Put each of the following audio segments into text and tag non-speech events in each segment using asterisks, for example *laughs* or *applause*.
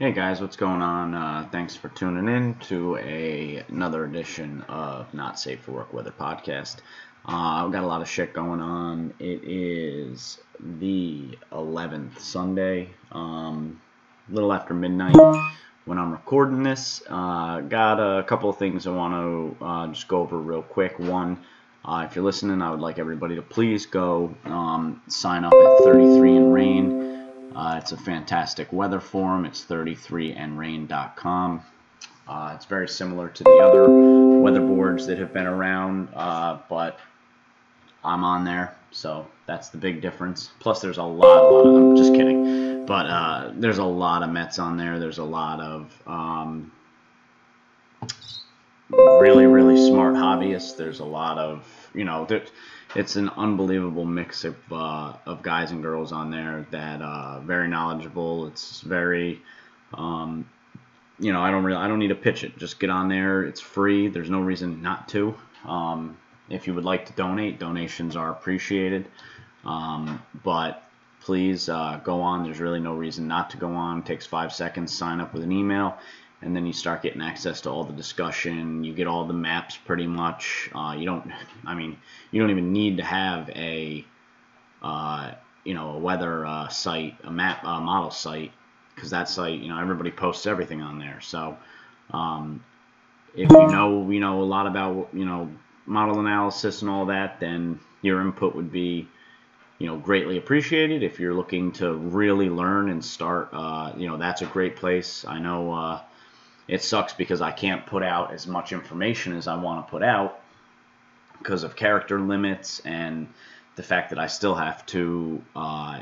Hey guys, what's going on? Uh, thanks for tuning in to a, another edition of Not Safe for Work Weather podcast. Uh, I've got a lot of shit going on. It is the 11th Sunday, um, little after midnight when I'm recording this. Uh, got a couple of things I want to uh, just go over real quick. One, uh, if you're listening, I would like everybody to please go um, sign up at 33 and Rain. Uh, it's a fantastic weather forum. It's 33andrain.com. Uh, it's very similar to the other weather boards that have been around, uh, but I'm on there, so that's the big difference. Plus, there's a lot, a lot of, I'm just kidding, but uh, there's a lot of Mets on there. There's a lot of um, really, really smart hobbyists. There's a lot of, you know, there, it's an unbelievable mix of, uh, of guys and girls on there that uh, very knowledgeable. It's very, um, you know, I don't really, I don't need to pitch it. Just get on there. It's free. There's no reason not to. Um, if you would like to donate, donations are appreciated. Um, but please uh, go on. There's really no reason not to go on. It takes five seconds. Sign up with an email and then you start getting access to all the discussion. You get all the maps pretty much. Uh, you don't, I mean, you don't even need to have a, uh, you know, a weather uh, site, a map uh, model site, because that site, you know, everybody posts everything on there. So, um, if you know, you know, a lot about, you know, model analysis and all that, then your input would be, you know, greatly appreciated. If you're looking to really learn and start, uh, you know, that's a great place. I know uh, it sucks because I can't put out as much information as I want to put out because of character limits and the fact that I still have to, uh,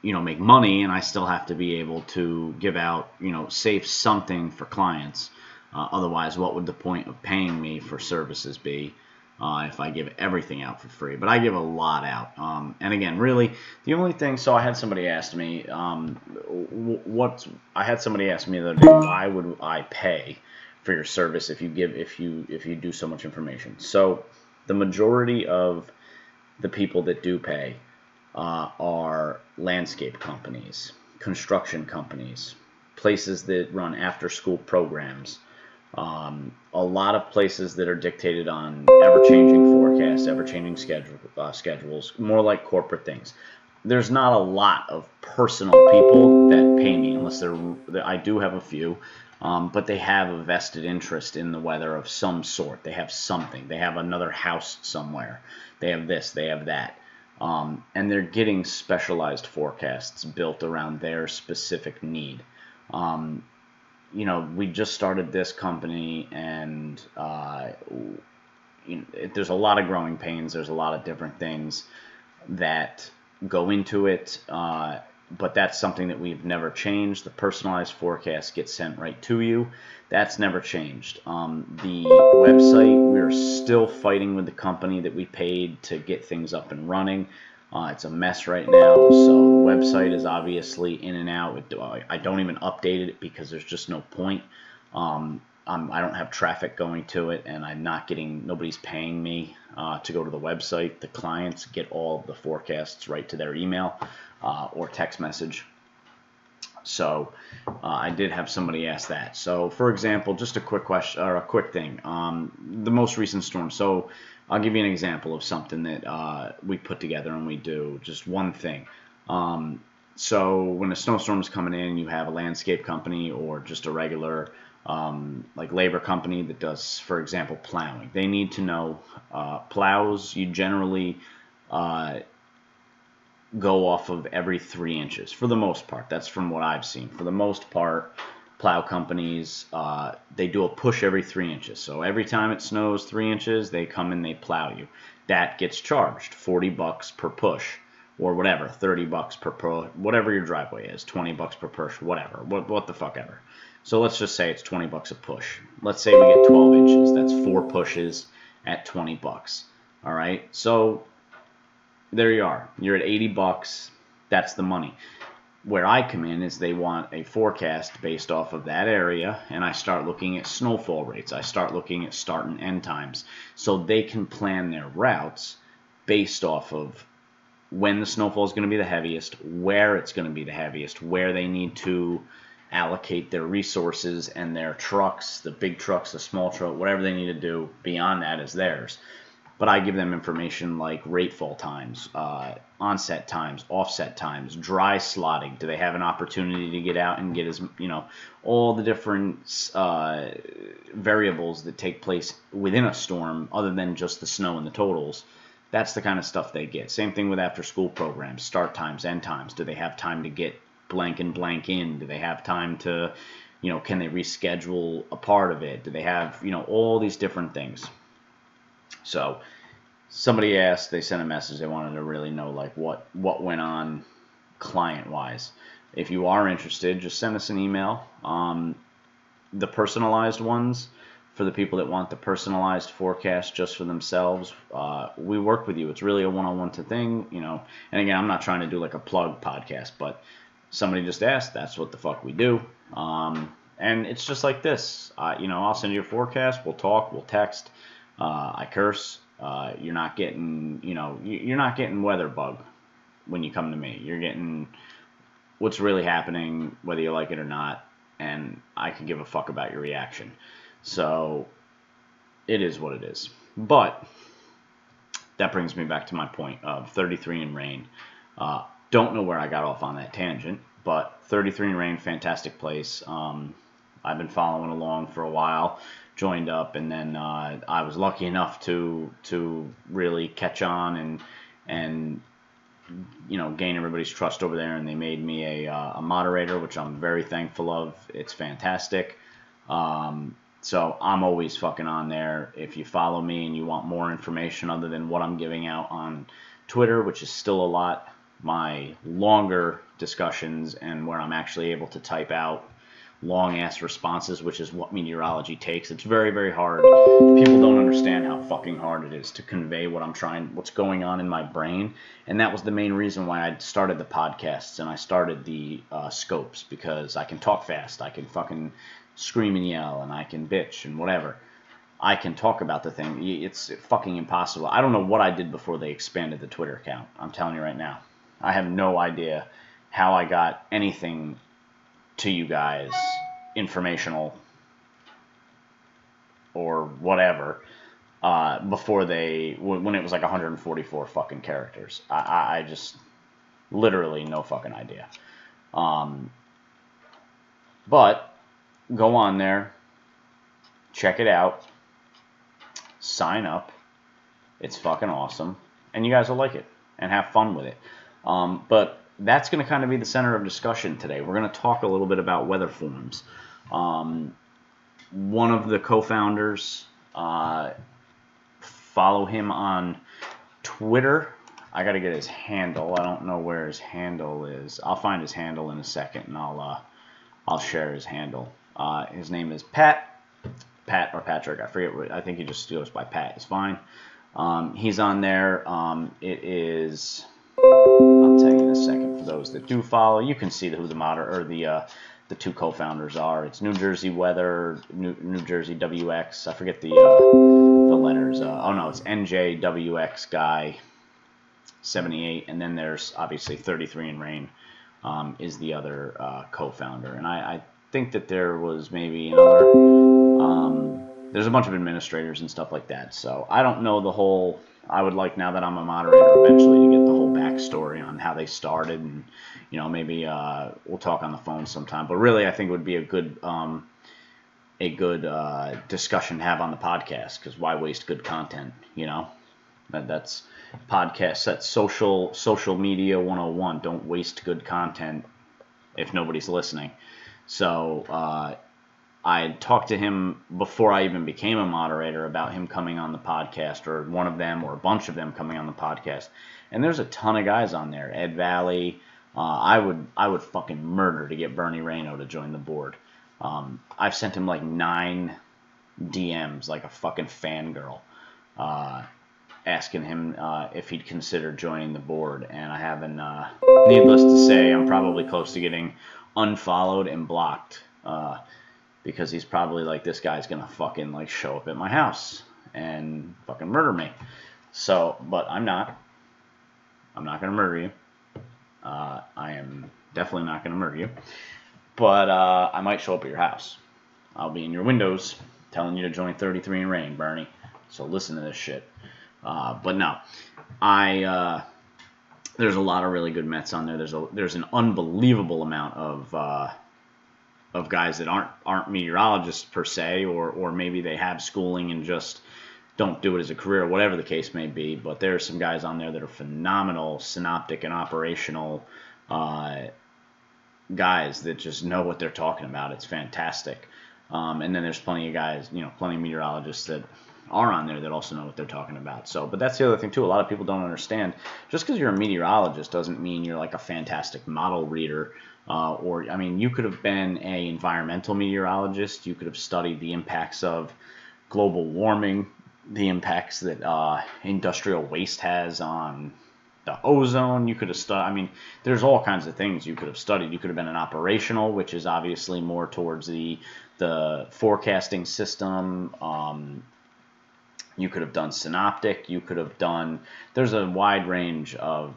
you know, make money and I still have to be able to give out, you know, save something for clients. Uh, otherwise, what would the point of paying me for services be? Uh, if I give everything out for free. But I give a lot out. Um, and again, really, the only thing. So I had somebody ask me, um, what I had somebody ask me the other day, why would I pay for your service if you give if you if you do so much information? So the majority of the people that do pay uh, are landscape companies, construction companies, places that run after school programs. Um, a lot of places that are dictated on ever-changing forecasts, ever-changing schedule, uh, schedules, more like corporate things. There's not a lot of personal people that pay me, unless they're. I do have a few, um, but they have a vested interest in the weather of some sort. They have something. They have another house somewhere. They have this. They have that. Um, and they're getting specialized forecasts built around their specific need. Um, you know, we just started this company, and uh, it, there's a lot of growing pains. There's a lot of different things that go into it, uh, but that's something that we've never changed. The personalized forecast gets sent right to you. That's never changed. Um, the website, we're still fighting with the company that we paid to get things up and running. Uh, it's a mess right now, so the website is obviously in and out. I don't even update it because there's just no point. Um, I'm, I do not have traffic going to it, and I'm not getting nobody's paying me uh, to go to the website. The clients get all the forecasts right to their email uh, or text message. So uh, I did have somebody ask that. So for example, just a quick question or a quick thing. Um, the most recent storm. So I'll give you an example of something that uh, we put together and we do. Just one thing. Um, so when a snowstorm is coming in, you have a landscape company or just a regular um, like labor company that does, for example, plowing. They need to know uh, plows. You generally uh, go off of every three inches for the most part. That's from what I've seen. For the most part, plow companies, uh, they do a push every three inches. So every time it snows three inches, they come and they plow you. That gets charged 40 bucks per push or whatever, 30 bucks per push, whatever your driveway is, 20 bucks per push, whatever, what, what the fuck ever. So let's just say it's 20 bucks a push. Let's say we get 12 inches. That's four pushes at 20 bucks. All right. So there you are. You're at 80 bucks. That's the money where I come in is they want a forecast based off of that area, and I start looking at snowfall rates. I start looking at start and end times. So they can plan their routes based off of when the snowfall is going to be the heaviest, where it's going to be the heaviest, where they need to allocate their resources and their trucks, the big trucks, the small truck, whatever they need to do beyond that is theirs. But I give them information like rate fall times, uh, onset times, offset times, dry slotting. Do they have an opportunity to get out and get as you know all the different uh, variables that take place within a storm, other than just the snow and the totals? That's the kind of stuff they get. Same thing with after school programs, start times, end times. Do they have time to get blank and blank in? Do they have time to, you know, can they reschedule a part of it? Do they have, you know, all these different things? So somebody asked, they sent a message, they wanted to really know like what what went on client wise. If you are interested, just send us an email. Um, the personalized ones for the people that want the personalized forecast just for themselves, uh, we work with you. It's really a one-on-one to thing, you know. And again, I'm not trying to do like a plug podcast, but somebody just asked, that's what the fuck we do. Um, and it's just like this. Uh, you know, I'll send you a forecast. We'll talk. We'll text. Uh, I curse. Uh, you're not getting, you know, you're not getting weather bug when you come to me. You're getting what's really happening, whether you like it or not, and I can give a fuck about your reaction. So it is what it is. But that brings me back to my point of 33 and rain. Uh, don't know where I got off on that tangent, but 33 and Rain, fantastic place. Um, I've been following along for a while, joined up, and then uh, I was lucky enough to to really catch on and and you know gain everybody's trust over there, and they made me a, uh, a moderator, which I'm very thankful of. It's fantastic. Um, so I'm always fucking on there. If you follow me and you want more information other than what I'm giving out on Twitter, which is still a lot, my longer discussions and where I'm actually able to type out long ass responses, which is what meteorology takes. It's very, very hard. People don't understand how fucking hard it is to convey what I'm trying, what's going on in my brain. And that was the main reason why I started the podcasts and I started the uh, scopes because I can talk fast. I can fucking scream and yell and I can bitch and whatever. I can talk about the thing. It's fucking impossible. I don't know what I did before they expanded the Twitter account. I'm telling you right now. I have no idea how I got anything to you guys informational or whatever uh, before they when it was like 144 fucking characters. I, I just literally no fucking idea. Um, but go on there, check it out, sign up. It's fucking awesome, and you guys will like it and have fun with it. Um, but that's going to kind of be the center of discussion today. We're going to talk a little bit about weather forms. Um, one of the co-founders, uh, follow him on Twitter. I got to get his handle. I don't know where his handle is. I'll find his handle in a second, and I'll uh, I'll share his handle. Uh, his name is Pat, Pat or Patrick. I forget. What, I think he just goes by Pat. It's fine. Um, he's on there. Um, it is I'll tell you in a second. For those that do follow, you can see who the moder or the uh, the two co-founders are. It's New Jersey Weather, New, New Jersey WX. I forget the uh, the letters. Uh, oh no, it's NJWX guy 78, and then there's obviously 33 in Rain um, is the other uh, co-founder, and I, I, think that there was maybe another. Um, there's a bunch of administrators and stuff like that. So I don't know the whole I would like now that I'm a moderator eventually to get the whole backstory on how they started, and you know maybe uh, we'll talk on the phone sometime. But really, I think it would be a good um, a good uh, discussion to have on the podcast because why waste good content? You know that that's podcast that's social social media 101. Don't waste good content if nobody's listening. So uh, I talked to him before I even became a moderator about him coming on the podcast, or one of them, or a bunch of them coming on the podcast. And there's a ton of guys on there. Ed Valley. Uh, I would I would fucking murder to get Bernie Rayno to join the board. Um, I've sent him like nine DMs, like a fucking fangirl, uh, asking him uh, if he'd consider joining the board. And I haven't. Uh, needless to say, I'm probably close to getting unfollowed and blocked. Because he's probably like this guy's gonna fucking like show up at my house and fucking murder me. So, but I'm not. I'm not gonna murder you. Uh, I am definitely not gonna murder you. but uh, I might show up at your house. I'll be in your windows telling you to join 33 and Rain, Bernie. So listen to this shit. Uh, but no, I uh, there's a lot of really good Mets on there. There's a there's an unbelievable amount of uh, of guys that aren't aren't meteorologists per se, or or maybe they have schooling and just don't do it as a career, whatever the case may be. But there are some guys on there that are phenomenal synoptic and operational uh, guys that just know what they're talking about. It's fantastic. Um, and then there's plenty of guys, you know, plenty of meteorologists that are on there that also know what they're talking about. So, but that's the other thing too. A lot of people don't understand. Just because you're a meteorologist doesn't mean you're like a fantastic model reader. Uh, or I mean, you could have been a environmental meteorologist. You could have studied the impacts of global warming, the impacts that uh, industrial waste has on the ozone. You could have studied. I mean, there's all kinds of things you could have studied. You could have been an operational, which is obviously more towards the the forecasting system. Um, you could have done synoptic. You could have done. There's a wide range of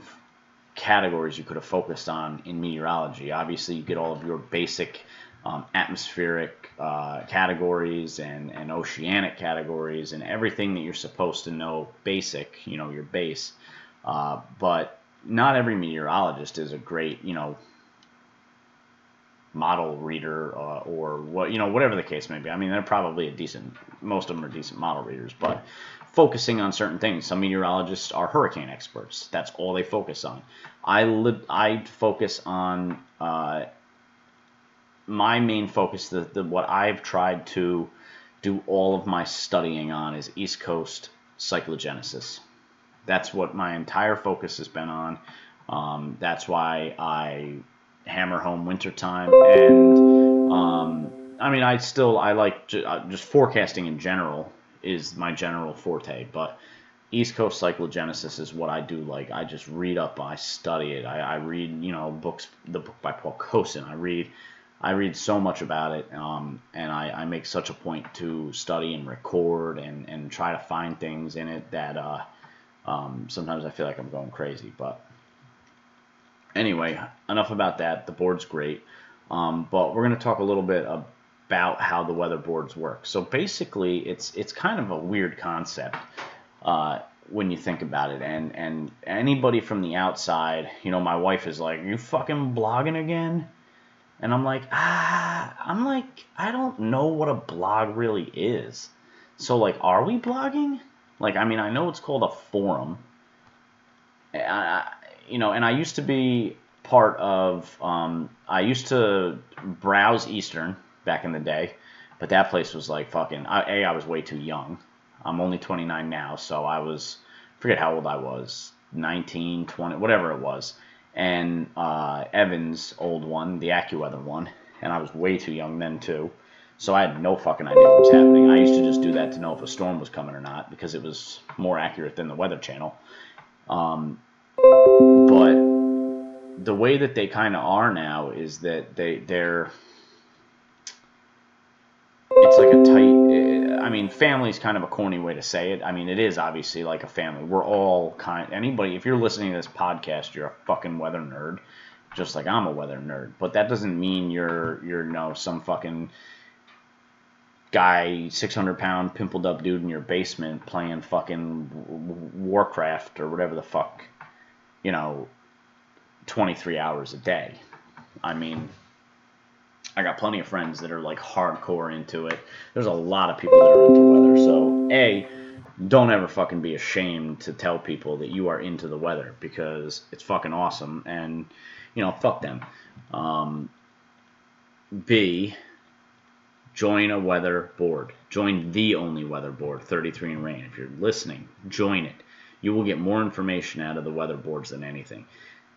categories you could have focused on in meteorology. Obviously, you get all of your basic um, atmospheric uh, categories and, and oceanic categories and everything that you're supposed to know basic, you know, your base. Uh, but not every meteorologist is a great, you know, model reader uh, or what you know whatever the case may be. I mean, they're probably a decent. Most of them are decent model readers, but focusing on certain things. Some meteorologists are hurricane experts. That's all they focus on. I li- I focus on uh, my main focus. The, the what I've tried to do all of my studying on is East Coast cyclogenesis. That's what my entire focus has been on. Um, that's why I hammer home wintertime. And um, I mean, I still I like uh, just forecasting in general is my general forte, but East Coast cyclogenesis is what I do like. I just read up, I study it. I, I read, you know, books, the book by Paul *laughs* Kocin. I read, I read so much about it, um, and I, I make such a point to study and record and, and try to find things in it that uh, um, sometimes I feel like I'm going crazy. But anyway, enough about that. The board's great. Um, but we're going to talk a little bit about how the weather boards work. So basically, it's it's kind of a weird concept uh, when you think about it. And and anybody from the outside, you know, my wife is like, "You fucking blogging again?" And I'm like, ah, I'm like, I don't know what a blog really is. So like, are we blogging? Like, I mean, I know it's called a forum. I, you know, and I used to be part of. Um, I used to browse Eastern back in the day, but that place was like fucking. I, a, I was way too young. I'm only 29 now, so I was forget how old I was, 19, 20, whatever it was. And uh, Evans, old one, the AccuWeather one, and I was way too young then too. So I had no fucking idea what was happening. I used to just do that to know if a storm was coming or not because it was more accurate than the Weather Channel. Um, but the way that they kind of are now is that they they're it's like a tight eh, i mean family is kind of a corny way to say it. I mean it is obviously like a family. We're all kind anybody if you're listening to this podcast you're a fucking weather nerd just like i'm a weather nerd. But that doesn't mean you're you're no some fucking guy 600 pound pimpled up dude in your basement playing fucking warcraft or whatever the fuck you know, 23 hours a day. I mean, I got plenty of friends that are like hardcore into it. There's a lot of people that are into weather. So, A, don't ever fucking be ashamed to tell people that you are into the weather because it's fucking awesome and, you know, fuck them. Um, B, join a weather board. Join the only weather board, 33 and Rain. If you're listening, join it you will get more information out of the weather boards than anything.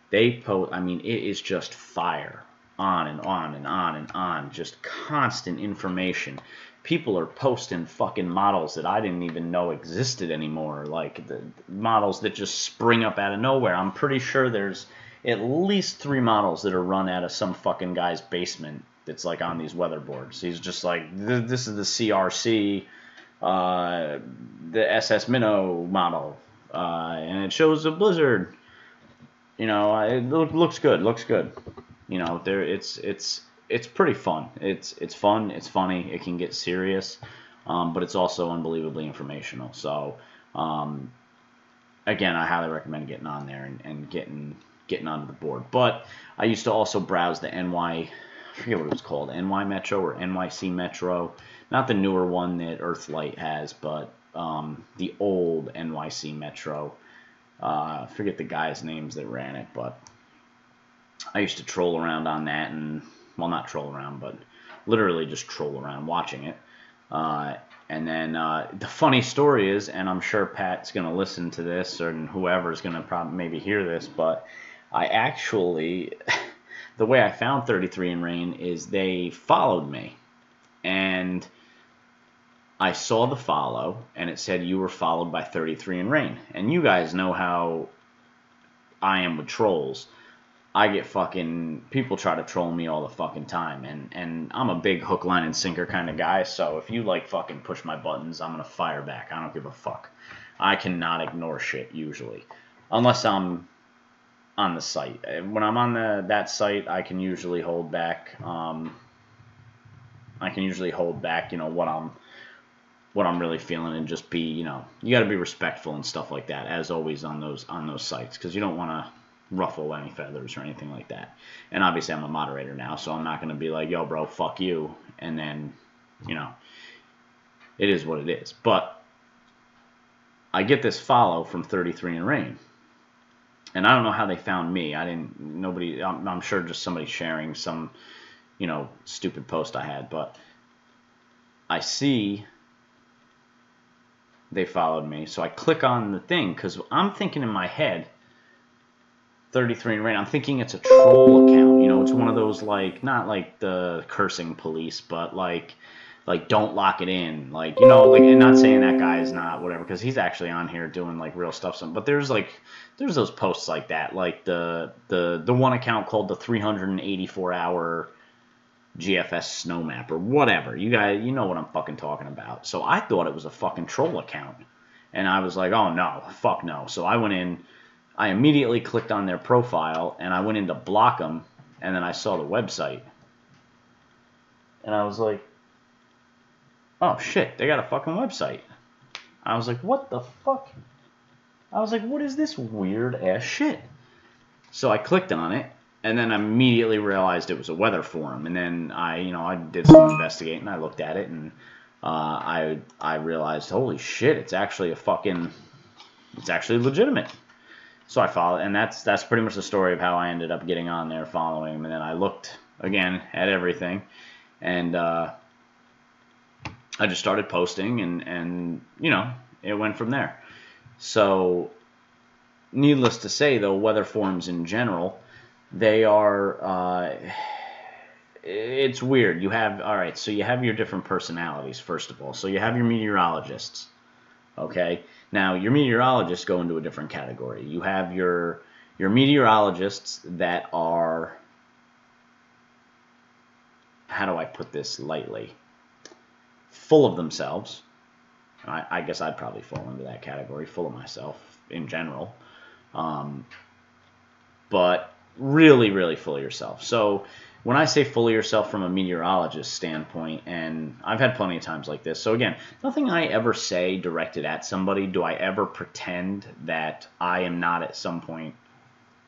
They post, I mean, it is just fire on and on and on and on, just constant information. People are posting fucking models that I didn't even know existed anymore, like the models that just spring up out of nowhere. I'm pretty sure there's at least three models that are run out of some fucking guy's basement that's like on these weather boards. He's just like, this is the CRC, uh, the SS Minnow model uh, and it shows a blizzard. You know, it looks good. Looks good. You know, there it's it's it's pretty fun. It's it's fun. It's funny. It can get serious, um, but it's also unbelievably informational. So um, again, I highly recommend getting on there and, and getting getting onto the board. But I used to also browse the NY, I forget what it was called, NY Metro or NYC Metro, not the newer one that Earthlight has, but um, the old NYC Metro. Uh, I forget the guys' names that ran it, but I used to troll around on that and well, not troll around, but literally just troll around watching it. Uh, and then uh, the funny story is, and I'm sure Pat's to listen to this, or whoever's to probably maybe hear this, but I actually, *laughs* the way I found 33 and Rain is they followed me. And I saw the follow, and it said you were followed by 33 and Rain. And you guys know how I am with trolls. I get fucking people try to troll me all the fucking time, and and I'm a big hook, line, and sinker kind of guy. So if you like fucking push my buttons, I'm gonna fire back. I don't give a fuck. I cannot ignore shit usually, unless I'm on the site. When I'm on the that site, I can usually hold back. Um, I can usually hold back, you know, what I'm what I'm really feeling and just be, you know, you got to be respectful and stuff like that as always on those on those sites because you don't want to ruffle any feathers or anything like that. And obviously, I'm a moderator now, so I'm not going to be like, yo, bro, fuck you. And then, you know, it is what it is. But I get this follow from 33 and Rain. And I don't know how they found me. I didn't, nobody, I'm, I'm sure just somebody sharing some, you know, stupid post I had. But I see they followed me. So I click on the thing because I'm thinking in my head, 33 and Rain. I'm thinking it's a troll account. You know, it's one of those like not like the cursing police, but like like don't lock it in. Like you know, like and not saying that guy is not whatever because he's actually on here doing like real stuff. Some, but there's like there's those posts like that, like the the the one account called the 384 hour GFS snow map or whatever. You guys, you know what I'm fucking talking about. So I thought it was a fucking troll account, and I was like, oh no, fuck no. So I went in I immediately clicked on their profile and I went in to block them, and then I saw the website. And I was like, oh shit, they got a fucking website. I was like, what the fuck? I was like, what is this weird ass shit? So I clicked on it, and then I immediately realized it was a weather forum. And then I, you know, I did some investigating. I looked at it, and uh, I I realized, holy shit, it's actually a fucking, it's actually legitimate. So I followed, and that's that's pretty much the story of how I ended up getting on there, following him, and then I looked again at everything, and uh, I just started posting, and and you know it went from there. So, needless to say, though, weather forms in general, they are. Uh, it's weird. You have all right. So you have your different personalities first of all. So you have your meteorologists, okay now, your meteorologists go into a different category. You have your your meteorologists that are how do I put this lightly? Full of themselves. I, I guess I'd probably fall into that category, full of myself in general. Um, but really, really full of yourself. So when I say fully yourself from a meteorologist standpoint, and I've had plenty of times like this. So again, nothing I ever say directed at somebody do I ever pretend that I am not at some point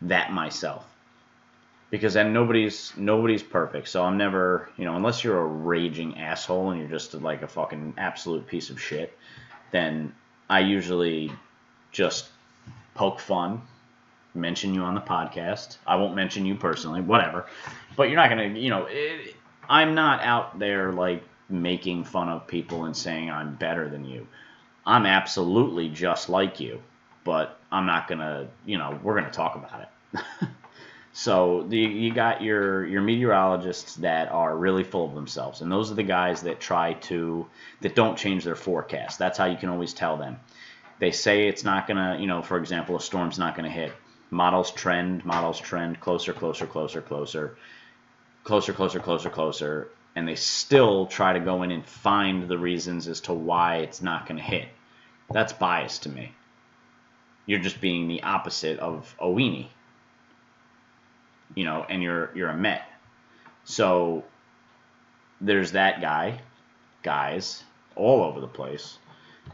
that myself. Because then nobody's nobody's perfect. So I'm never, you know, unless you're a raging asshole and you're just like a fucking absolute piece of shit, then I usually just poke fun mention you on the podcast. I won't mention you personally, whatever. But you're not going to, you know, it, I'm not out there like making fun of people and saying I'm better than you. I'm absolutely just like you, but I'm not going to, you know, we're going to talk about it. *laughs* so the, you got your your meteorologists that are really full of themselves, and those are the guys that try to that don't change their forecast. That's how you can always tell them. They say it's not going to, you know, for example, a storm's not going to hit models trend, models trend closer, closer, closer, closer, closer, closer, closer, closer, and they still try to go in and find the reasons as to why it's not going to hit. That's bias to me. You're just being the opposite of a weenie. You know, and you're you're a Met. So there's that guy, guys, all over the place.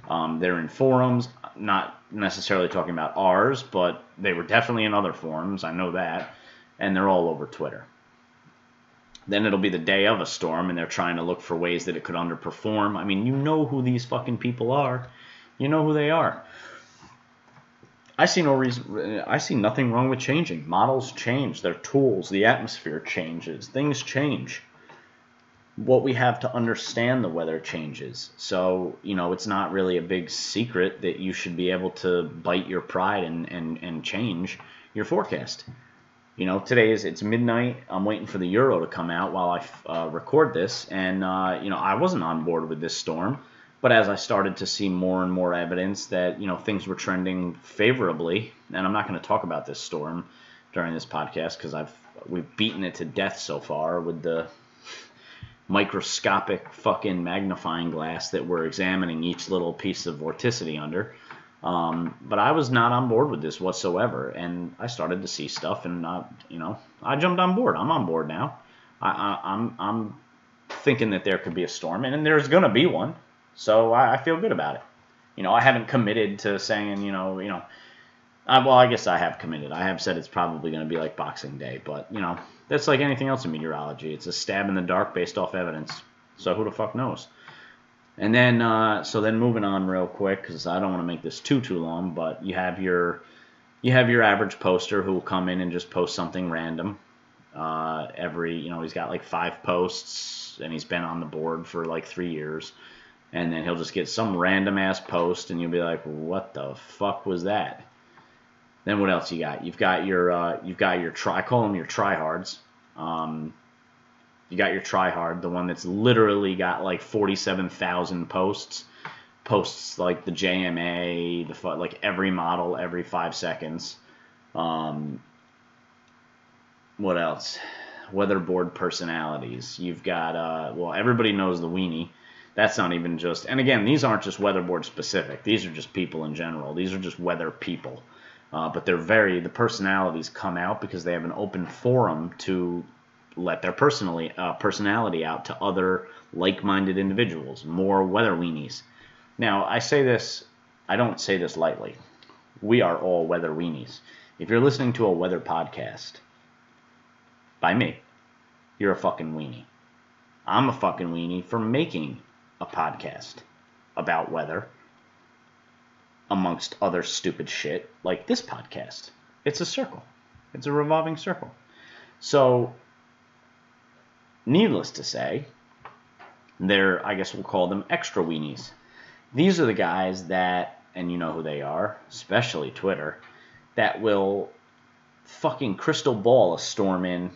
Um, they're in forums, not necessarily talking about ours, but they were definitely in other forums. I know that, and they're all over Twitter. Then it'll be the day of a storm, and they're trying to look for ways that it could underperform. I mean, you know who these fucking people are. You know who they are. I see no reason. I see nothing wrong with changing. Models change. Their tools, the atmosphere changes. Things change. What we have to understand the weather changes. So you know, it's not really a big secret that you should be able to bite your pride and and and change your forecast. You know, today is it's midnight. I'm waiting for the euro to come out while I uh, record this, and uh, you know I wasn't on board with this storm, but as I started to see more and more evidence that you know things were trending favorably, and I'm not going to talk about this storm during this podcast because I've we've beaten it to death so far with the microscopic fucking magnifying glass that we're examining each little piece of vorticity under. Um, but I was not on board with this whatsoever, and I started to see stuff, and I, you know, I jumped on board. I'm on board now. I, I, I'm I'm thinking that there could be a storm, and, and there's gonna be one. So I, I feel good about it. You know, I haven't committed to saying, you know, you know, I, well, I guess I have committed. I have said it's probably going to be like Boxing Day, but you know, that's like anything else in meteorology. It's a stab in the dark based off evidence. So who the fuck knows? And then, uh, so then moving on real quick, because I don't want to make this too too long, but you have your you have your average poster who will come in and just post something random. Uh, every you know he's got like five posts and he's been on the board for like three years, and then he'll just get some random ass post and you'll be like, what the fuck was that? Then what else you got? You've got your uh, you've got your try. Call them your tryhards. Um, you got your tryhard, the one that's literally got like 47,000 posts. Posts like the JMA, the like every model every five seconds. Um, what else? Weatherboard personalities. You've got uh, well, everybody knows the weenie. That's not even just. And again, these aren't just weatherboard specific. These are just people in general. These are just weather people. Uh, but they're very the personalities come out because they have an open forum to let their personally uh, personality out to other like-minded individuals, more weather weenies. Now, I say this, I don't say this lightly. We are all weather weenies. If you're listening to a weather podcast by me, you're a fucking weenie. I'm a fucking weenie for making a podcast about weather amongst other stupid shit like this podcast. It's a circle. It's a revolving circle. So Needless to say, they're, I guess we'll call them extra weenies. These are the guys that, and you know who they are, especially Twitter, that will fucking crystal ball a storm in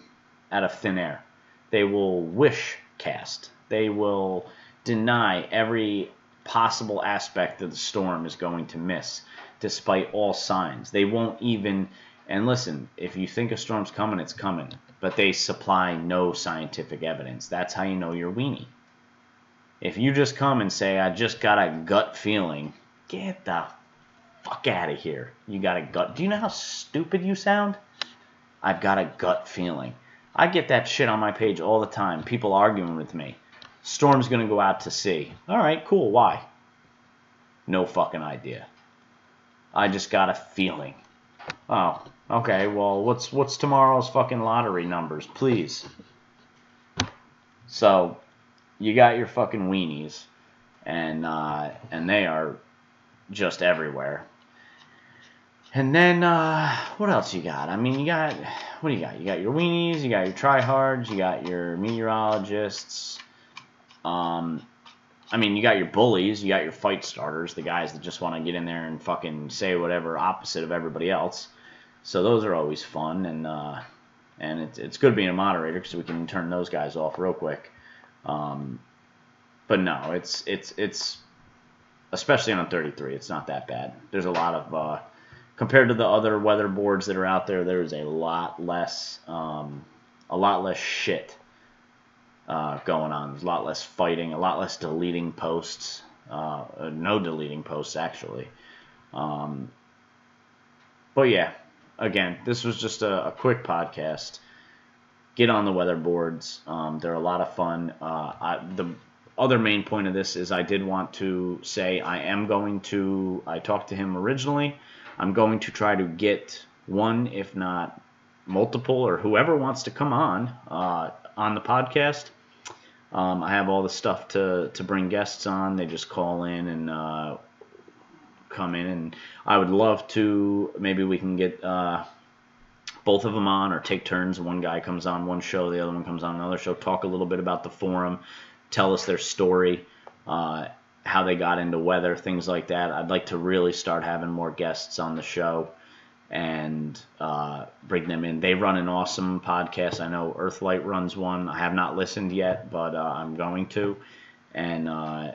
out of thin air. They will wish cast. They will deny every possible aspect that the storm is going to miss, despite all signs. They won't even and listen, if you think a storm's coming, it's coming. But they supply no scientific evidence. That's how you know you're weenie. If you just come and say, I just got a gut feeling, get the fuck out of here. You got a gut. Do you know how stupid you sound? I've got a gut feeling. I get that shit on my page all the time. People arguing with me. Storm's gonna go out to sea. All right, cool. Why? No fucking idea. I just got a feeling. Oh, okay. Well, what's what's tomorrow's fucking lottery numbers, please? So, you got your fucking weenies, and uh, and they are just everywhere. And then uh, what else you got? I mean, you got what do you got? You got your weenies, you got your tryhards, you got your meteorologists. Um, I mean, you got your bullies, you got your fight starters, the guys that just want to get in there and fucking say whatever opposite of everybody else. So those are always fun, and uh, and it's it's good being a moderator because we can turn those guys off real quick. Um, but no, it's it's it's especially on 33, it's not that bad. There's a lot of uh, compared to the other weather boards that are out there. There's a lot less um, a lot less shit uh, going on. There's a lot less fighting, a lot less deleting posts. Uh, no deleting posts actually. Um, but yeah, again, this was just a, a quick podcast. get on the weather boards. Um, they're a lot of fun. Uh, I, the other main point of this is I did want to say I am going to. I talked to him originally. I'm going to try to get one, if not multiple, or whoever wants to come on uh, on the podcast. Um, I have all the stuff to to bring guests on. They just call in and uh, come in, and I would love to. Maybe we can get uh, both of them on, or take turns. One guy comes on one show, the other one comes on another show. Talk a little bit about the forum, tell us their story, uh, how they got into weather, things like that. I'd like to really start having more guests on the show and uh, bring them in. They run an awesome podcast. I know Earthlight runs one. I have not listened yet, but uh, I'm going to, and uh,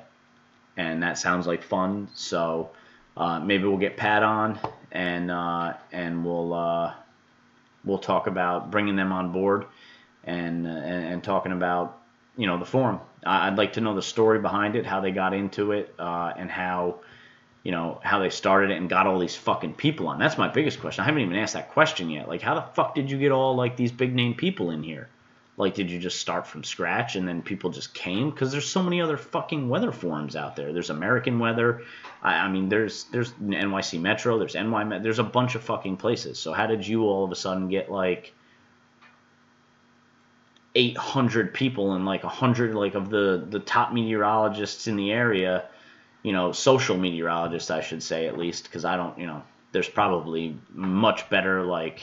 and that sounds like fun. So uh, maybe we'll get Pat on, and uh, and we'll uh, we'll talk about bringing them on board, and and, and talking about you know the forum. I'd like to know the story behind it, how they got into it, and how you know, how they started it and got all these fucking people on. That's my biggest question. I haven't even asked that question yet. Like, how the fuck did you get all like these big name people in here? Like, did you just start from scratch and then people just came? Because there's so many other fucking weather forums out there. There's American Weather. I, I mean, there's there's NYC Metro. There's NY. Met, There's a bunch of fucking places. So how did you all of a sudden get like 800 people and like 100 like of the the top meteorologists in the area? You know, social meteorologists, I should say at least, because I don't, you know, there's probably much better like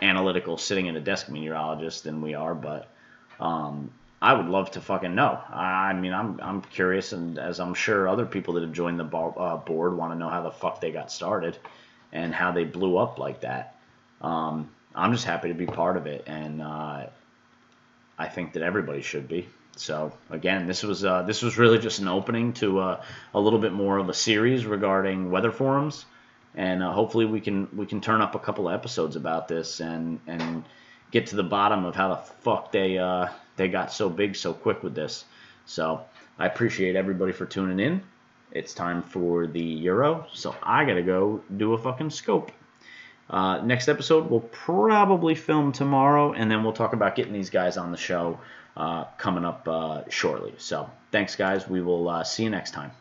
analytical sitting at a desk meteorologist than we are, but um, I would love to fucking know. I mean, I'm I'm curious, and as I'm sure other people that have joined the uh, board want to know how the fuck they got started and how they blew up like that. Um, I'm just happy to be part of it, and uh, I think that everybody should be. So again, this was uh, this was really just an opening to uh, a little bit more of a series regarding weather forums, and uh, hopefully we can we can turn up a couple of episodes about this and and get to the bottom of how the fuck they uh, they got so big so quick with this. So I appreciate everybody for tuning in. It's time for the Euro, so I gotta go do a fucking scope. Uh, next episode we'll probably film tomorrow, and then we'll talk about getting these guys on the show coming up uh, shortly. So thanks, guys. We will uh, see you next time.